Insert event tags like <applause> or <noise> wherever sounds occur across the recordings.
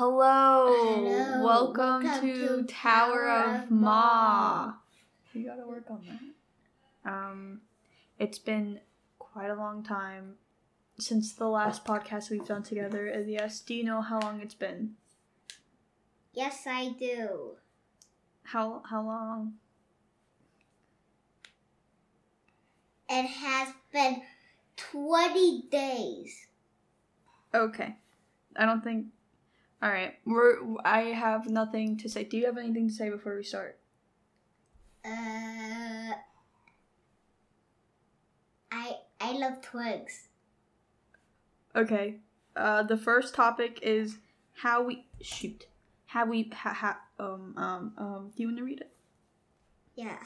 Hello. Hello. Welcome, Welcome to, to Tower, Tower of of Ma. Ma. You gotta work on that. Um, it's been quite a long time since the last podcast we've done together. Yes, do you know how long it's been? Yes, I do. How how long? It has been 20 days. Okay. I don't think. All right. We're. I have nothing to say. Do you have anything to say before we start? Uh, I I love twigs. Okay. Uh, the first topic is how we shoot. How we ha, ha, um um um. Do you want to read it? Yeah.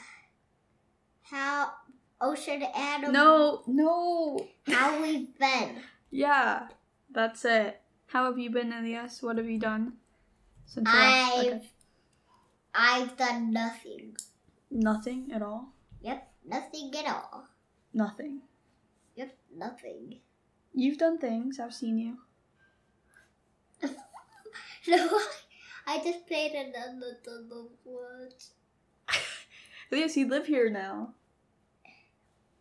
How ocean animals. No, no. How <laughs> we've been. Yeah, that's it. How have you been, Elias? What have you done since the? I've Okay. I've done nothing. Nothing at all. Yep, nothing at all. Nothing. Yep, nothing. You've done things. I've seen you. <laughs> No, I just played another double words. <laughs> Elias, you live here now.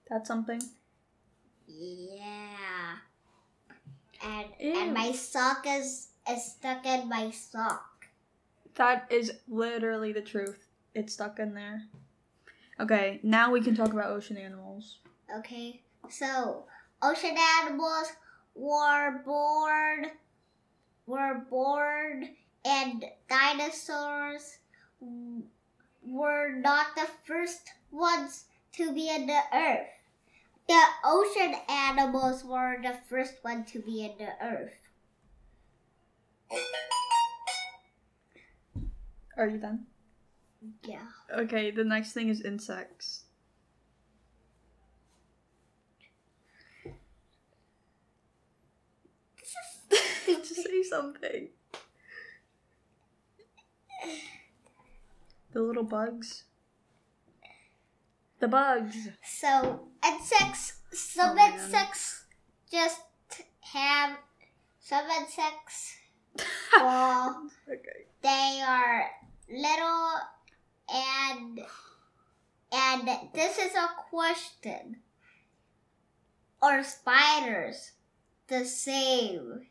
That's something. Yeah. And Ew. and my sock is is stuck in my sock. That is literally the truth. It's stuck in there. Okay, now we can talk about ocean animals. Okay. So ocean animals were born were born and dinosaurs were not the first ones to be in the earth. The ocean animals were the first one to be in the earth. Are you done? Yeah. Okay, the next thing is insects. <laughs> Just say something. The little bugs. The bugs. So insects, some Oh insects just have some insects. <laughs> well, okay. they are little, and and this is a question. Are spiders the same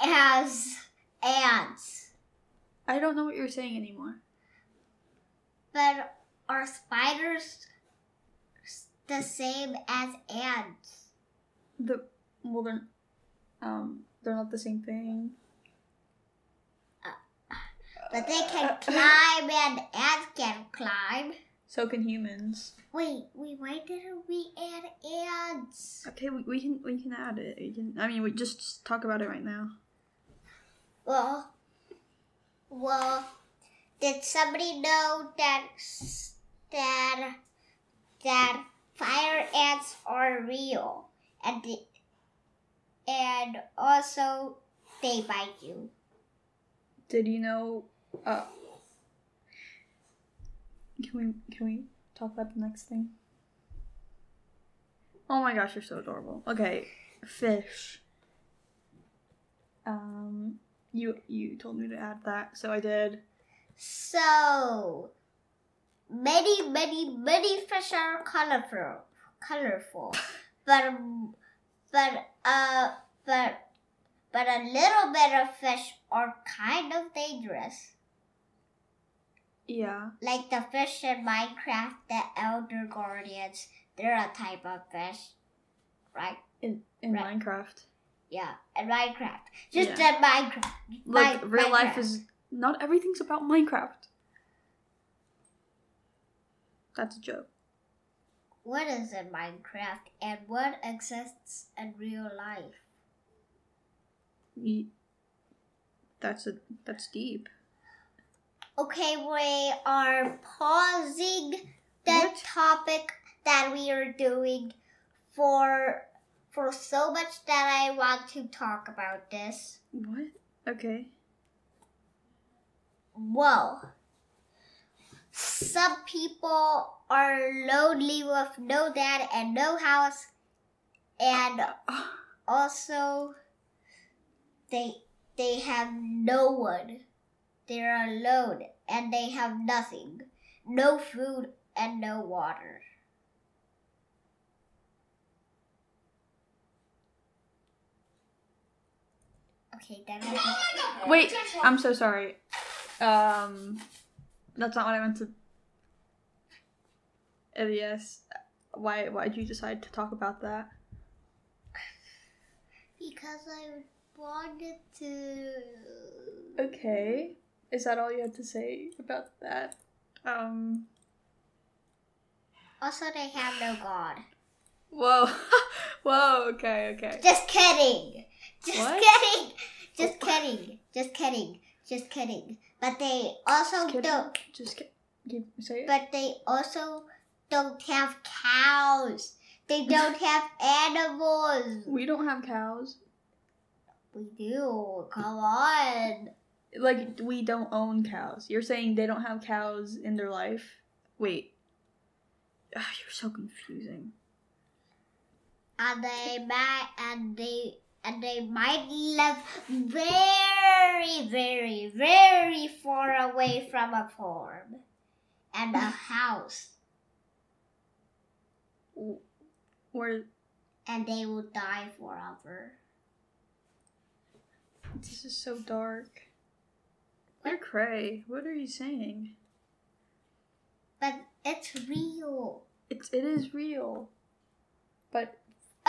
as ants? I don't know what you're saying anymore. But are spiders the same as ants? The well, they're um, they're not the same thing. Uh, but they can uh, uh, climb and ants can climb. So can humans. Wait, wait, why didn't we add ants? Okay, we, we can we can add it. We can, I mean, we just talk about it right now. Well, well, did somebody know that that that fire ants are real and the, and also they bite you? Did you know? Uh, can we can we talk about the next thing? Oh my gosh, you're so adorable. Okay, fish. Um, you you told me to add that, so I did. So many, many, many fish are colorful, colorful, <laughs> but but uh but but a little bit of fish are kind of dangerous. Yeah. Like the fish in Minecraft, the Elder Guardians, they're a type of fish, right? In in Right. Minecraft. Yeah, in Minecraft, just Yeah. in Minecraft. Like real life is not everything's about Minecraft. That's a joke. What is in Minecraft and what exists in real life? Ye- That's a that's deep. Okay, we are pausing the What? topic that we are doing for for so much that I want to talk about this. What? Okay. Well, some people are lonely with no dad and no house, and also they they have no one. They're alone and they have nothing. No food and no water. Okay, Wait, I'm so sorry. Um, that's not what I meant to. Elias, why why did you decide to talk about that? because I wanted to. Okay, is that all you had to say about that? Um, Also, they have no God. whoa, <laughs> whoa. Okay, okay. Just kidding. Just What? kidding. Just kidding. Just kidding. Just kidding. But they also Just don't. Just ki- keep say it. But they also don't have cows. They <laughs> don't have animals. we don't have cows. We do. Come on. Like we don't own cows. You're saying they don't have cows in their life? Wait. Ah, you're so confusing. And they might. And they. And they might live very, very, very far away from a farm and a <laughs> house. Where And they will die forever. this is so dark. You're cray. What are you saying? But it's real. It's it is real. But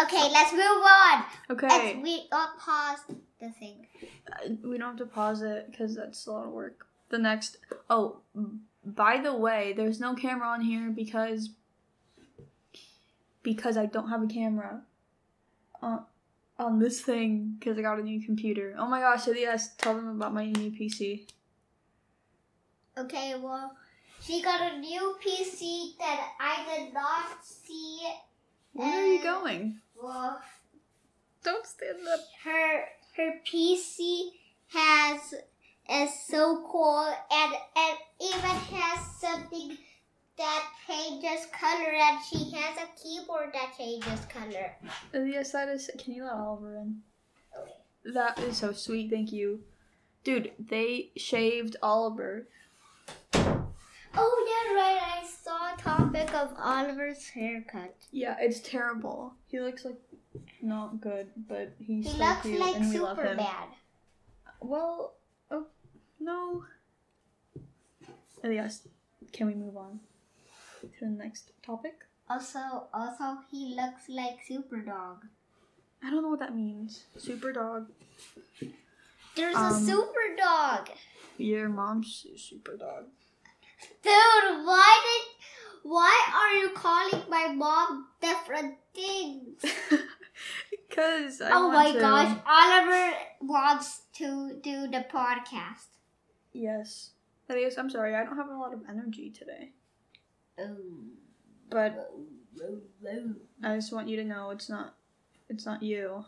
Okay, let's move on. okay, Let's we uh, pause the thing. uh, we don't have to pause it because that's a lot of work. The next. Oh, by the way, there's no camera on here because because I don't have a camera on on this thing because I got a new computer. Oh my gosh! So yes, tell them about my new PC. Okay, well, she got a new PC that I did not see. Where are you going? Well, Don't stand up. her her PC has is so cool and and even has something that changes color and she has a keyboard that changes color. Uh, Yes, that is. Can you let Oliver in? Okay. That is so sweet. Thank you, dude. They shaved Oliver. Oh yeah, right. I saw a topic of Oliver's haircut. Yeah, it's terrible. He looks like not good, but he's He so looks cute like and we love him. Superman. Well, oh no. Oh, yes. Can we move on to the next topic? Also, also he looks like Superdog. I don't know what that means. Super dog. There's Um, a Superdog. Your mom's super dog. Dude, why did why are you calling my mom different things? <laughs> Because I oh my to. gosh, Oliver wants to do the podcast. Yes. Elias, I'm sorry. I don't have a lot of energy today. Oh. But oh, oh, oh. I just want you to know it's not it's not you.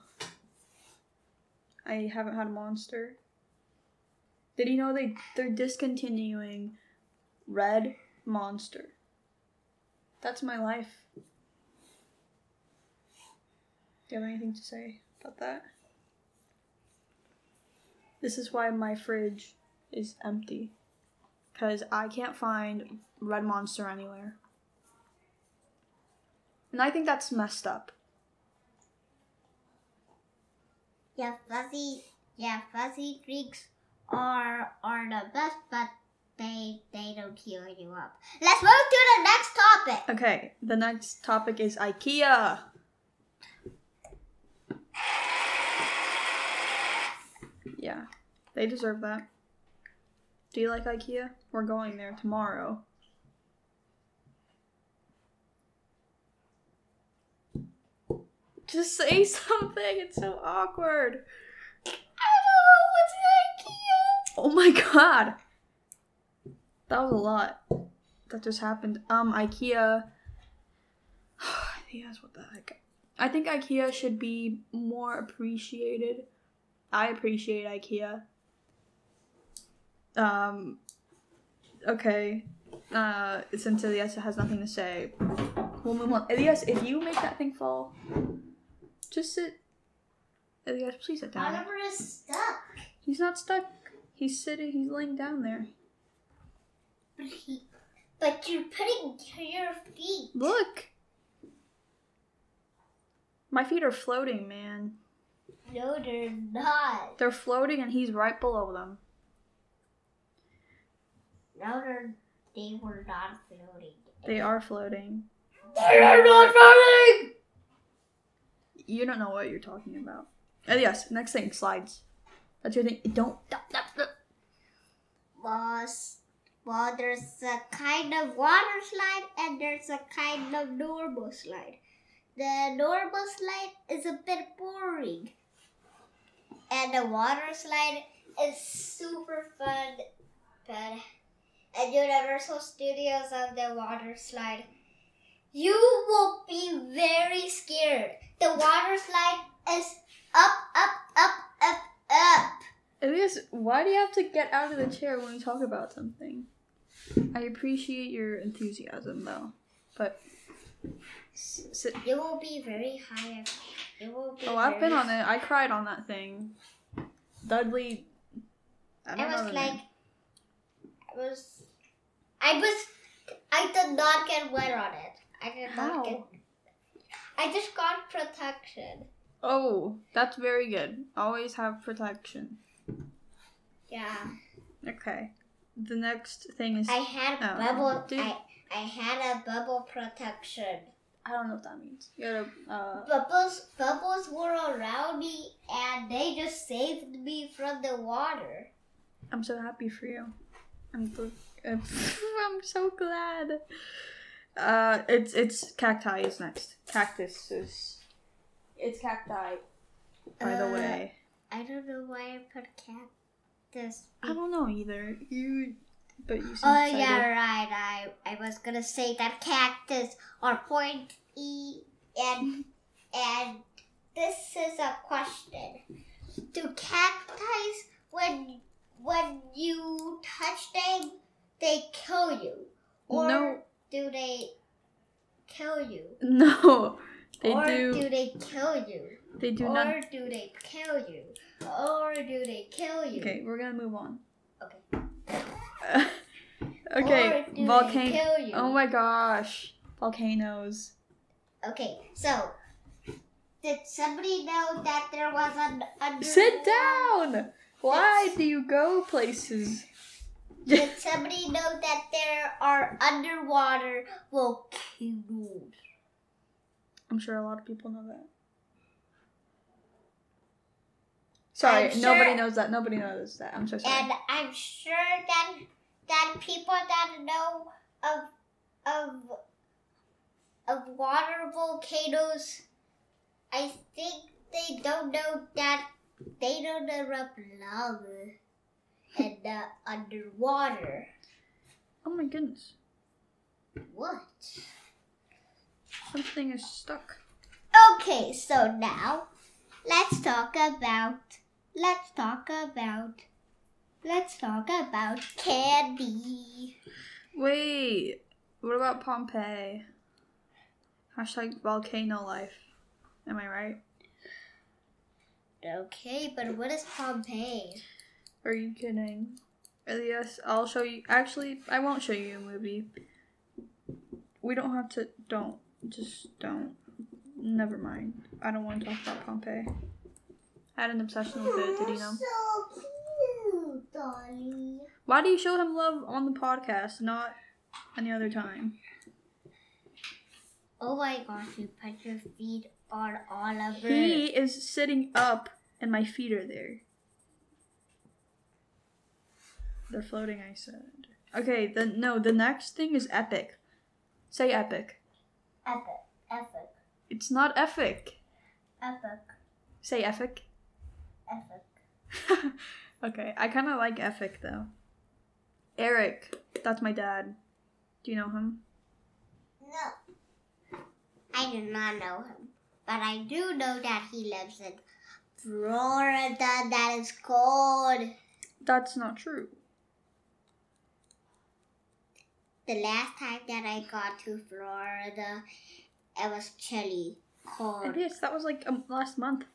I haven't had a monster. Did you know they they're discontinuing Red Monster? That's my life. Do you have anything to say about that? This is why my fridge is empty. Cause I can't find Red Monster anywhere. And I think that's messed up. Yeah, fuzzy yeah, fuzzy freaks are are the best, but they they don't heal you up. Let's move to the next topic. Okay, the next topic is IKEA. Yeah, they deserve that. Do you like IKEA? We're going there tomorrow. Just say <laughs> something. It's so awkward. I don't know what's IKEA. Oh my god. That was a lot. That just happened. Um, IKEA. <sighs> yes, what the heck? I think IKEA should be more appreciated. I appreciate IKEA. Um, okay. Uh, since Elias has nothing to say, we'll move on. Elias, if you make that thing fall, just sit. Elias, please sit down. Oliver is stuck. He's not stuck. He's sitting. He's laying down there. But you're putting your feet. Look. My feet are floating, man. No, they're not. They're floating, and he's right below them. No, they're they were not floating. They are floating. They are not floating. You don't know what you're talking about. Uh, yes, next thing, slides. That's your thing. Don't. Was well, there's a kind of water slide and there's a kind of normal slide. The normal slide is a bit boring, and the water slide is super fun. But at Universal Studios of the water slide, you will be very scared. The water slide is up, up, up, up, up. Elias, why do you have to get out of the chair when we talk about something? I appreciate your enthusiasm, though, but sit. You will be very high. up. You will be Oh, I've been on it. I cried on that thing. Dudley. I It know was like, name. it was, I was, I did not get wet on it. I did How? not get. I just got protection. Oh, that's very good. Always have protection. Yeah, Okay. The next thing is I had Oh, bubble. dude. I I had a bubble protection. I don't know what that means. You gotta uh Bubbles, bubbles were around me, and they just saved me from the water. I'm so happy for you. I'm so, I'm <laughs> so glad. Uh, it's it's cacti is next. Cactus is. It's cacti. By the Uh, way, I don't know why I put cactus. I don't know either. You, but you Oh excited. yeah, right. I I was gonna say that cactus are point E and <laughs> and this is a question. Do cacti when when you touch them they kill you? Or No. do they kill you? No, they do. or do. they kill you? They do or not. do they kill you? Or do they kill you? Okay, we're gonna move on. Okay. <laughs> okay, Or do they volcano. Oh my gosh, volcanoes. Okay, so did somebody know that there was an under? Sit down. Why do you go places? Did somebody know that there are underwater volcanoes? I'm sure a lot of people know that. Sorry, I'm nobody sure- knows that. Nobody knows that. I'm so sorry. And I'm sure that that people that know of of of water volcanoes, I think they don't know that they don't erupt lava and uh, underwater. oh my goodness, What? something is stuck. Okay, so now let's talk about let's talk about let's talk about candy. Wait, what about Pompeii? Hashtag volcano life. Am I right? Okay, but what is Pompeii? Are you kidding? Yes, I'll show you. Actually, I won't show you a movie. We don't have to. Don't. Just don't. Never mind. I don't want to talk about Pompeii. I had an obsession with it. Did you know? So cute, Dolly. Why do you show him love on the podcast, not any other time? Oh my gosh, you put your feet on Oliver. He is sitting up, and my feet are there. They're floating. I said. Okay. Then no. The next thing is epic. Say epic. Epic, epic, It's not epic. epic, Say epic. Epic. <laughs> okay, I kind of like epic though. Eric, that's my dad. Do you know him? No. I do not know him. But I do know that he lives in Florida that is cold. That's not true. The last time that I got to Florida, it was chilly, cold. It is. That was like um, last month.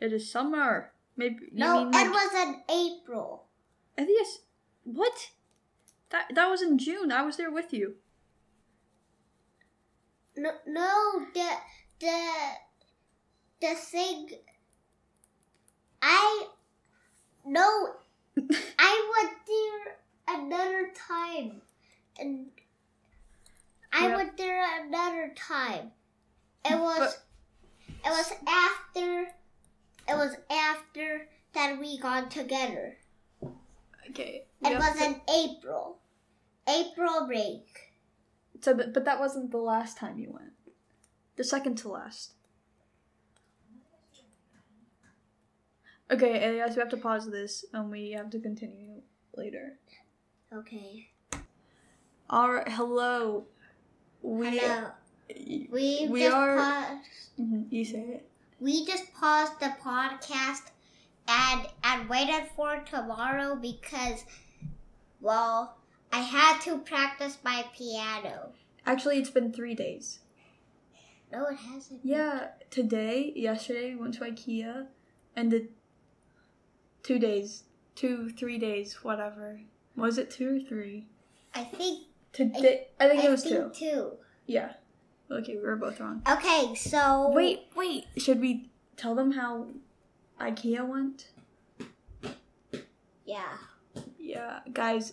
It is summer. Maybe no, mean it like, was in April. Uh, Elias, what? That that was in June. I was there with you. No, no, the the the thing. I no, <laughs> I went there another time, and I Yeah. went there another time. It was it was after it was after that we got together. Okay. It was to- in April, April break. So, but, but that wasn't the last time you went. The second to last. Okay, Elias, we have to pause this and we have to continue later. Okay. Alright, hello. We, Hello. We, We just are- paused. Mhm, you say it. We just paused the podcast and and waited for tomorrow because, well, I had to practice my piano. Actually, it's been three days. No, it hasn't. Yeah, today, yesterday, we went to IKEA and the two days, two, three days, whatever. Was it two or three? I think Today, I think I it was two. think two. Yeah. Okay, we were both wrong. Okay, so Wait, wait. Should we tell them how IKEA went? Yeah. Yeah, guys,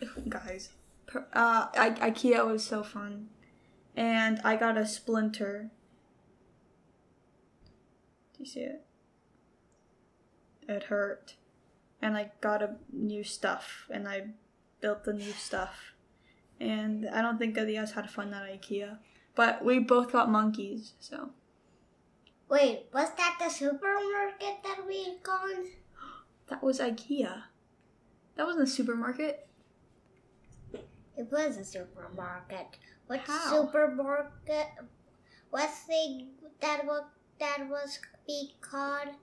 <laughs> guys. Uh, I- IKEA was so fun, and I got a splinter. Do you see it? It hurt, and I got a new stuff, and I built the new stuff, and I don't think Elias had fun at IKEA, but we both got monkeys, so. Wait, was that the supermarket that we had gone? That was IKEA. That wasn't a supermarket. It was a supermarket. What How? supermarket? What thing that was that was be called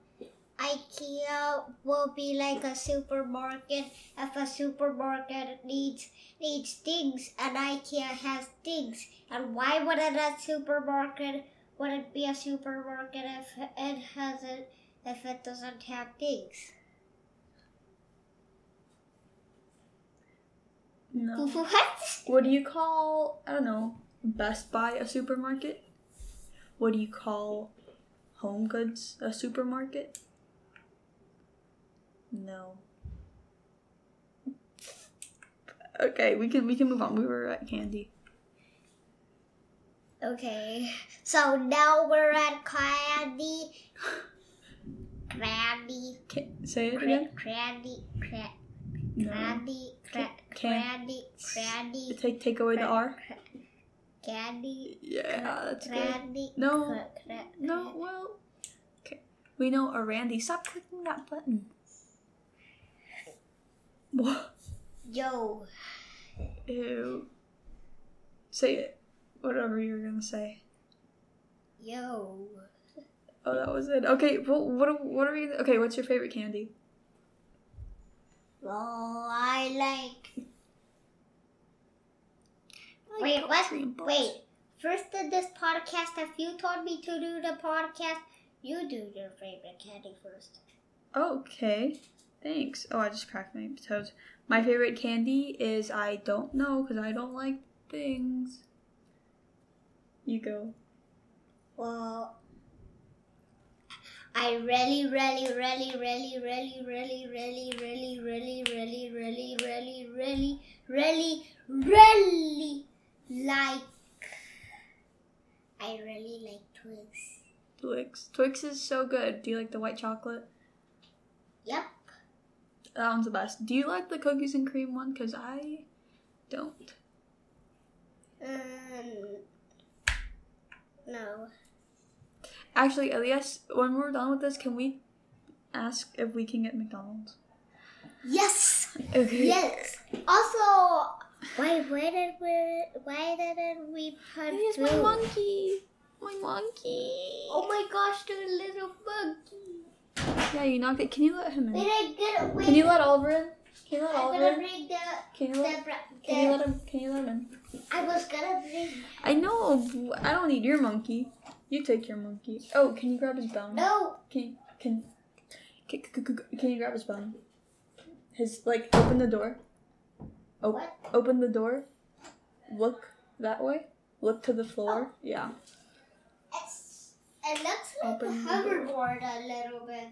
IKEA will be like a supermarket if a supermarket needs needs things and IKEA has things. And why wouldn't a supermarket wouldn't be a supermarket if it hasn't if it doesn't have things? No. <laughs> What? What do you call, I don't know, Best Buy a supermarket? What do you call Home Goods a supermarket? No. Okay, we can we can move on. We were at candy. Okay, so now we're at candy. Candy. Ca- say it again. Candy. Candy. No. Candy. Candy. Candy. Take take away the R. Candy. Yeah, that's good. Candy. No. cra- cra- No, well, okay. We know a Randy. Stop clicking that button. What? Yo. Ew. Say it. Whatever you were gonna say. Yo. Oh, that was it. Okay, well, what are- what are you? Okay, what's your favorite candy? Well, I like. Wait, what? Wait. First in this podcast, if you told me to do the podcast, you do your favorite candy first. Okay, thanks. Oh, I just cracked my toes. My favorite candy is I don't know because I don't like things. You go. Well, I really, really, really, really, really, really, really, really, really, really, really, really, really, really, really like. I really like Twix. Twix. Twix is so good. Do you like the white chocolate? Yep. That one's the best. Do you like the cookies and cream one? Because I don't. Um. No. Actually, Elias, when we're done with this, can we ask if we can get McDonald's? Yes. Okay. Yes. Also, why why did we why didn't we put Elias, my monkey. My monkey. Oh my gosh, the little monkey. Yeah, you knocked it. Can you let him Wait, in? I get wait. Can you let Oliver in? Can you let I'm Oliver gonna in? bring the Can you the, let? bra- Can you let him? Can you let him in? I was gonna bring I know. I don't need your monkey. You take your monkey. Oh, can you grab his bone? no Can can? Can, can, you grab his bone? His like open the door. Oh, What? open the door. Look that way. Look to the floor. Oh. Yeah. It looks like Open a hoverboard a little bit.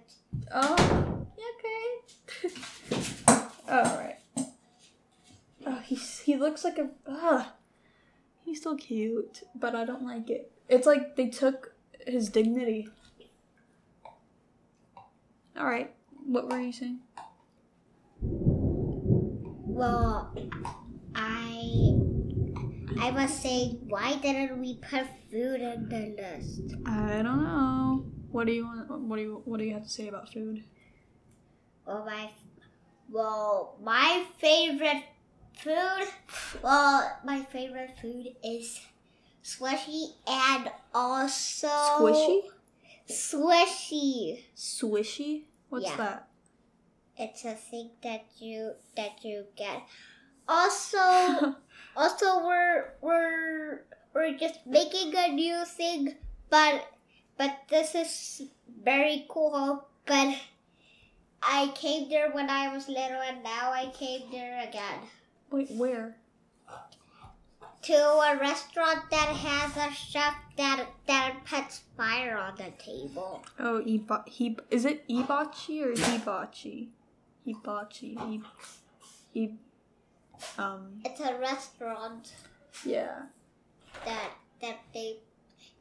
Oh, okay. <laughs> All right. Oh, he's he looks like a. Uh, he's still cute, but I don't like it. It's like they took his dignity. All right. What were you saying? Well, I I must say, why didn't we put food in the list? I don't know. What do you want? What do you What do you have to say about food? Well, my well, my favorite food. Well, my favorite food is swishy and also Squishy, Swishy. swishy. What's Yeah. that? It's a thing that you that you get. Also, <laughs> also we're we're we're just making a new thing, but but this is very cool. But I came there when I was little, and now I came there again Wait, where? to a restaurant that has a chef that that puts fire on the table. Oh, iba- he is it ibachi or hibachi? Hibachi. Hi- hi- um. It's a restaurant Yeah. that that they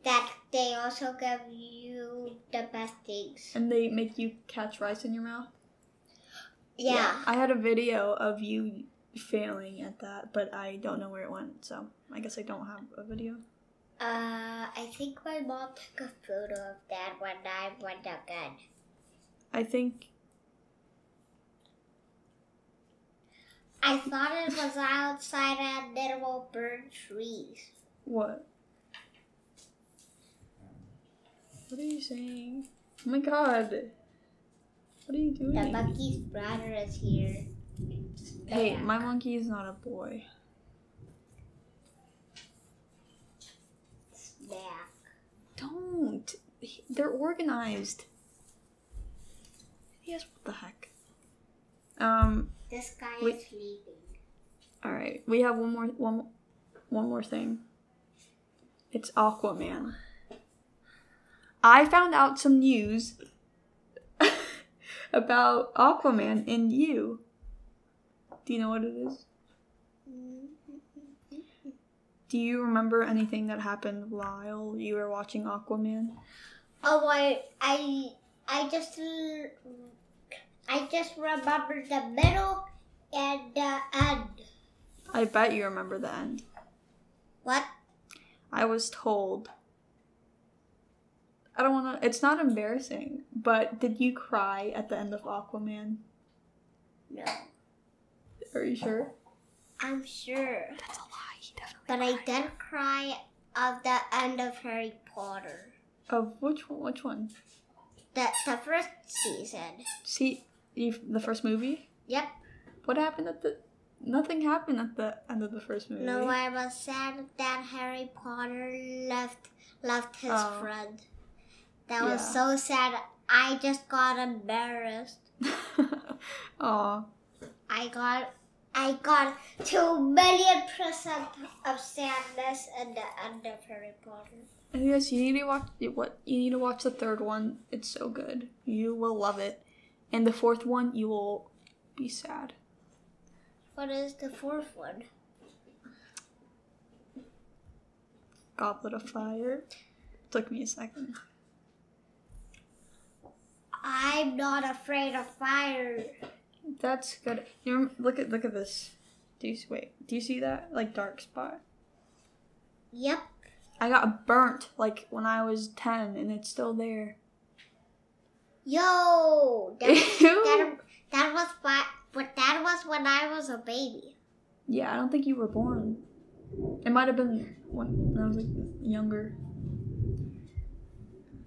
that they also give you the best things. And they make you catch rice in your mouth. Yeah. I had a video of you failing at that, but I don't know where it went. So I guess I don't have a video. Uh, I think my mom took a photo of that when I went again. I think I thought it was outside and there were burn trees. what? What are you saying? Oh my god. What are you doing? The monkey's brother is here. Hey, my monkey is not a boy. back. Don't. They're organized. Yes, what the heck? Um, This guy Wait. is sleeping. all right. We have one more one one more thing. It's Aquaman. I found out some news <laughs> about Aquaman and you. Do you know what it is? Do you remember anything that happened while you were watching Aquaman? Oh, I, I, I just, I just remember the middle and the end. I bet you remember the end. What? I was told. I don't want to. It's not embarrassing, but did you cry at the end of Aquaman? No. Are you sure? I'm sure. That's a lie. He definitely. But I did cry of the end of Harry Potter. Of which one? Which one? The, the first season. See, you, the first movie. Yep. What happened at the? Nothing happened at the end of the first movie. No, I was sad that Harry Potter left left his Oh. friend. That was so sad. I just got embarrassed. <laughs> Aw. I got I got two million percent of sadness at the end of Harry Potter. And yes, you need to watch what you need to watch the third one. It's so good. You will love it. And the fourth one, you will be sad. What is the fourth one? Goblet of Fire. Took me a second. I'm not afraid of fire. That's good. You rem- look at look at this. Do you wait? Do you see that like dark spot? Yep. I got burnt like when I was ten, and it's still there. Yo, that, <laughs> that, that was fi- but that was when I was a baby. Yeah, I don't think you were born. It might have been when I was like younger.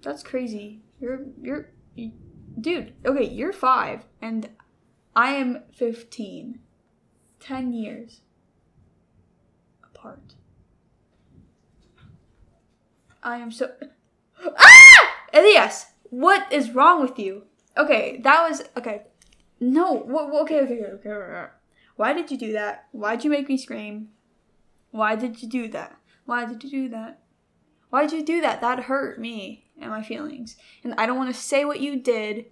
That's crazy. You're you're, you, dude. Okay, you're five, and I am fifteen. Ten years apart. I am so. <gasps> Ah! Elias, what is wrong with you? Okay, that was okay. No, wha- okay, okay, okay, okay. Why did you do that? Why'd you make me scream? Why did you do that? Why did you do that? Why'd you do that? That hurt me and my feelings. And I don't want to say what you did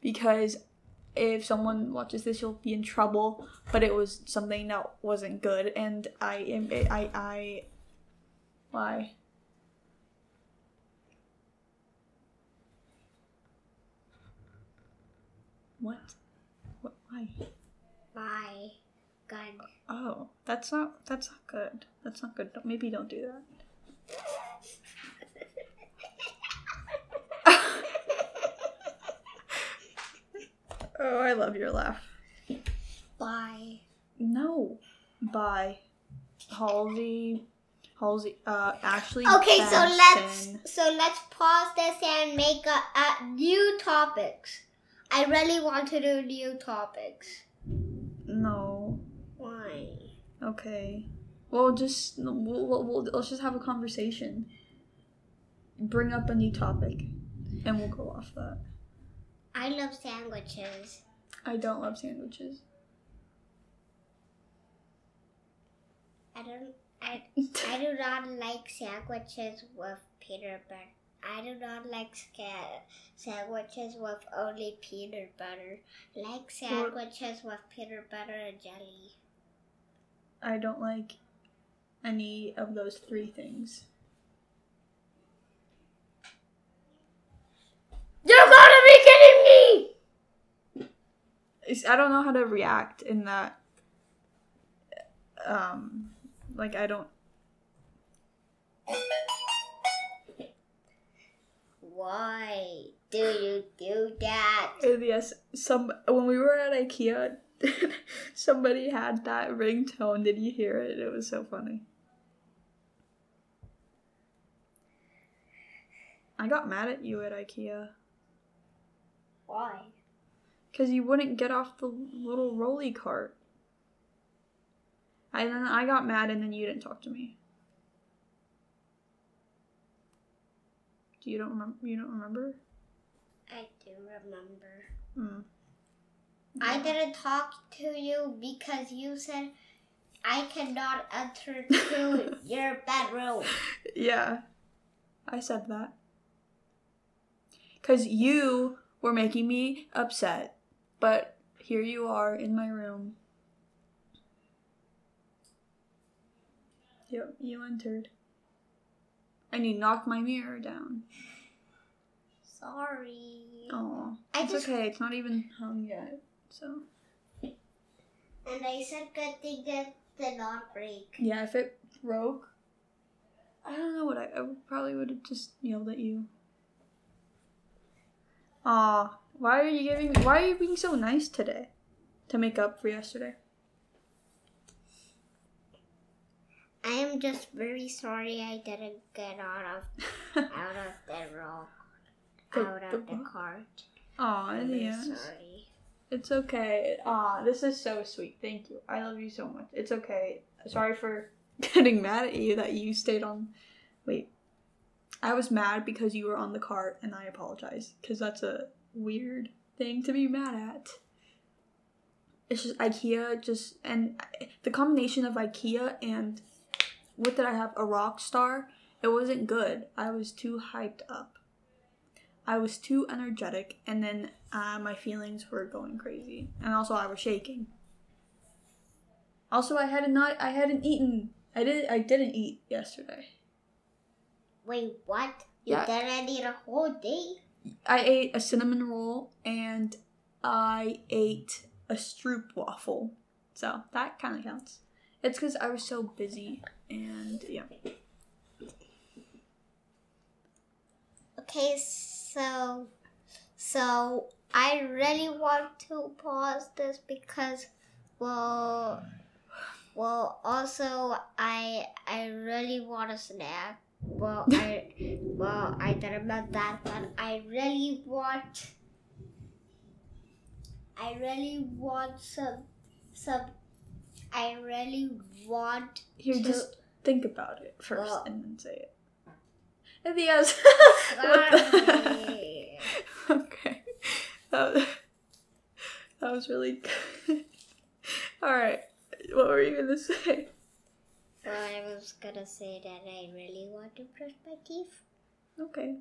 because if someone watches this, you'll be in trouble. But it was something that wasn't good, and I am. I. I. Why? What? What? Why? My gun. Oh, that's not. That's not good. That's not good. Don't, maybe don't do that. <laughs> oh, I love your laugh. Bye. No. Bye. Halsey. Halsey. Uh, Ashley. Okay, so let's so let's pause this and make a, a new topics. I really want to do new topics. No. Why? Okay. Well, just we'll, we'll, we'll let's just have a conversation. Bring up a new topic, and we'll go off that. I love sandwiches. I don't love sandwiches. I don't. I I do not like sandwiches with peanut butter. I do not like sca- sandwiches with only peanut butter. Like sandwiches with peanut butter and jelly. I don't like any of those three things. You're gonna be kidding me! I don't know how to react in that. Um, like I don't. Why do you do that? Uh, Yes, some when we were at IKEA, <laughs> somebody had that ringtone. Did you hear it? It was so funny. I got mad at you at IKEA Why? because you wouldn't get off the little rolly cart. And then I got mad, and then you didn't talk to me. Do you don't remember? You don't remember? I do remember. Hmm. I didn't talk to you because you said I cannot enter <laughs> to your bedroom. Yeah, I said that. Because you were making me upset, but here you are in my room. Yep, you entered. And you knocked my mirror down. Sorry. Oh, I it's just- okay. It's not even hung yet. So And I said good thing it did not break. yeah, if it broke, I don't know what I, I probably would have just yelled at you. Aw, why are you giving? Why are you being so nice today? To make up for yesterday. I am just very sorry I didn't get out of <laughs> out of the rock The- out of the the cart. Aw, yes. sorry. It's okay. Aw, this is so sweet. Thank you. I love you so much. It's okay. Sorry for <laughs> getting mad at you that you stayed on. Wait. I was mad because you were on the cart, and I apologize because that's a weird thing to be mad at. It's just IKEA, just and the combination of IKEA and what did I have? A rock star. It wasn't good. I was too hyped up. I was too energetic, and then uh, my feelings were going crazy, and also I was shaking. Also, I had not. I hadn't eaten. I did. I didn't eat yesterday. Wait, what? You Yeah. didn't eat a whole day? I ate a cinnamon roll and I ate a stroop waffle. So that kind of counts. It's because I was so busy and yeah. Okay, so so I really want to pause this because well well also I I really want a snack. Well I well I didn't meant that but I really want I really want some some I really want Here, to just think about it first Well- and then say it. <laughs> <laughs> What the? <laughs> Okay. That was, that was really good. All right. What were you gonna say? Well, I was gonna say that I really want to brush my teeth. Okay.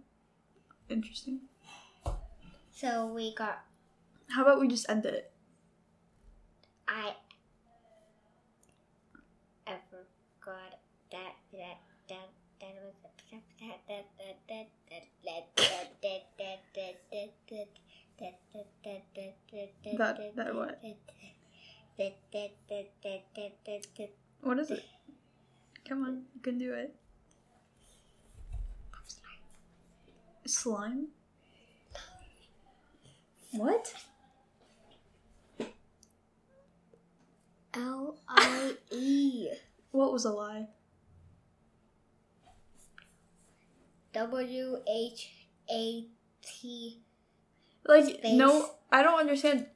Interesting. So we got How about we just end it? I I forgot that that what? What is it? Come on, you can do it. Slime? What? L I E. What was a lie? W H A T Like, Space. no, I don't understand.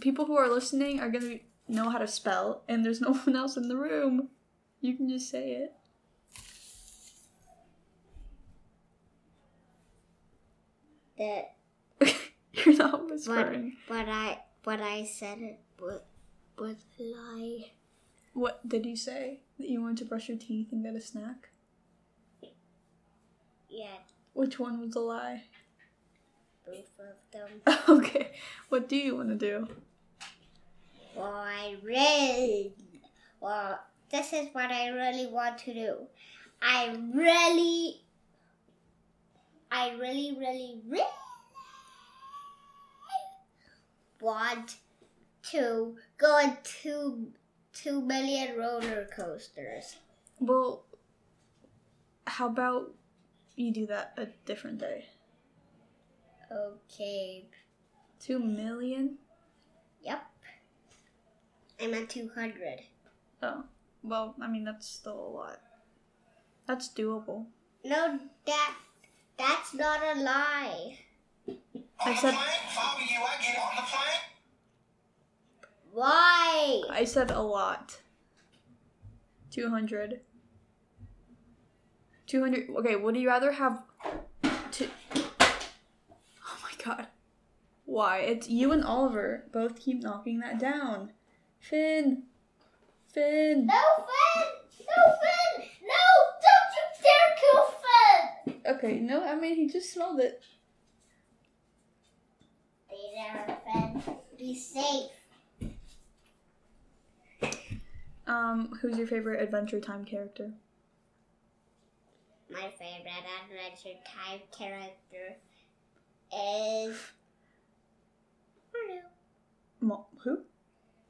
People who are listening are gonna know how to spell, and there's <laughs> no one else in the room. You can just say it. that <laughs> You're not but whispering. but I but I said it with with lie. What did you say? That you wanted to brush your teeth and get a snack? Yeah, Which one was a lie? both of them. <laughs> okay, what do you want to do? Well, I really well. This is what I really want to do. I really, I really, really, really want to go on two two million roller coasters. Well, how about you do that a different day? Okay. Two million? Yep. I'm at two hundred. Oh, well, I mean, that's still a lot. That's doable. No, that that's not a lie. I said, If I were you, I'd get on the plane. Why? I said a lot. 200. 200. Okay, would you rather have two? Oh my god. Why? It's you and Oliver both keep knocking that down. Finn. Finn. No, Finn! No, Finn! No! Don't you dare kill Finn! Okay, no, I mean, he just smelled it. Be there, Finn. Be safe. Um, who's your favorite Adventure Time character? My favorite Adventure Time character is Mario. Mo- who?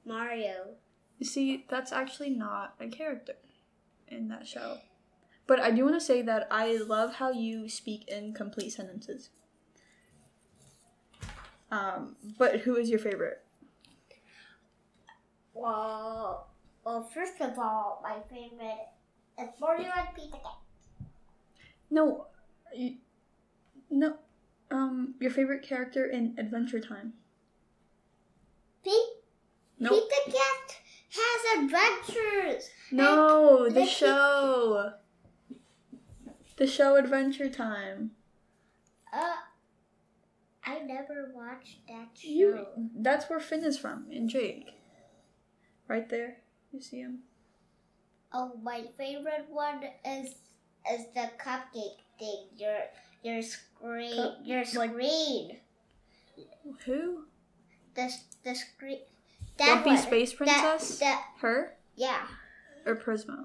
Mario. You see, that's actually not a character in that show. But I do want to say that I love how you speak in complete sentences. Um, but who is your favorite? Well, well, first of all, my favorite is Mario and Peter Pan. No, you, no, um, your favorite character in Adventure Time. Pete, Nope. Peter Cat has adventures. No, the show. The show Adventure Time. Uh, I never watched that show. You. That's where Finn is from, and Jake. Right there. You see him. Oh, my favorite one is is the cupcake thing. Your your screen, Cup- your like- screen, Who? the the screen. That Lumpy one. Space Princess? That, that Her yeah. or Prismo?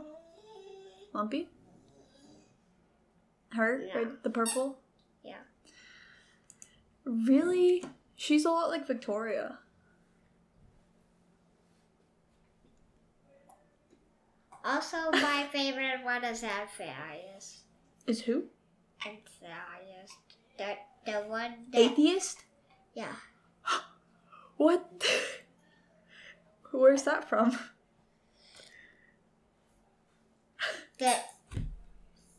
Lumpy? Her? Yeah. Right, the purple? Yeah. Really? She's a lot like Victoria. Also, my favorite one is Amphibious. Is who? Amphibious. The the one that Atheist? yeah. <gasps> What? <laughs> Where's that from? <laughs> The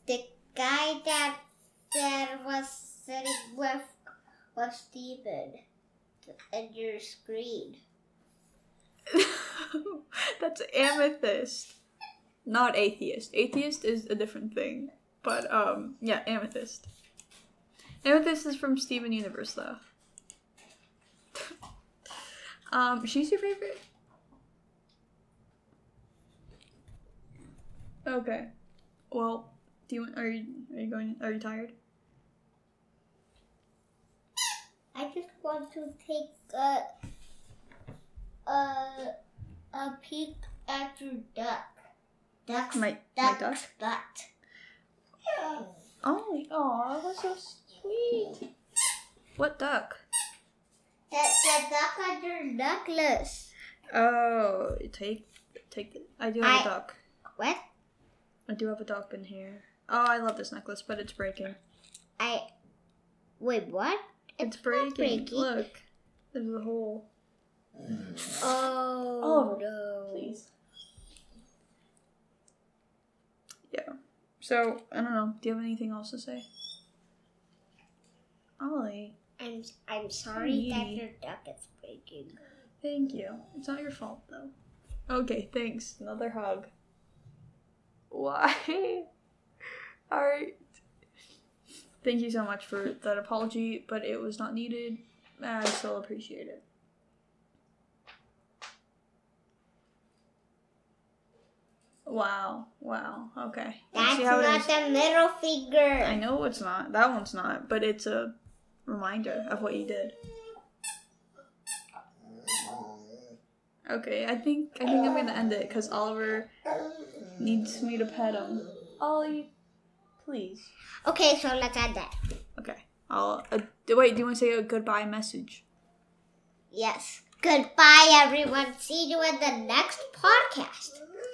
the guy that that was sitting with with Steven in your screen. <laughs> That's amethyst. Not atheist. Atheist is a different thing. But um yeah, amethyst. Amethyst is from Steven Universe though. <laughs> Um, she's your favorite? Okay. Well, do you are you are you going are you tired? I just want to take a a a peek at your duck. Duck's My my duck, duck? butt. Oh, oh, that's so sweet. What duck? That the duck on your necklace. Oh, take take. I do have a I- duck. What? I do have a duck in here. Oh, I love this necklace, but it's breaking. I wait. What? It's, not breaking. breaking. Look, there's a hole. Oh oh no! Please. Yeah. So I don't know. Do you have anything else to say? Ollie, I'm I'm sorry that your duck is breaking. thank you. It's not your fault though. Okay, thanks. Another hug. Why? <laughs> All right. Thank you so much for that apology, but it was not needed. I still appreciate it. Wow. Wow. Okay. That's not the middle finger. I know it's not. That one's not, but it's a reminder of what you did. Okay, I think I think I'm gonna end it because Oliver needs me to pet him. Ollie, please. Okay, so let's end that. Okay. I'll uh, wait. Do you want to say a goodbye message? Yes. Goodbye, everyone. See you in the next podcast.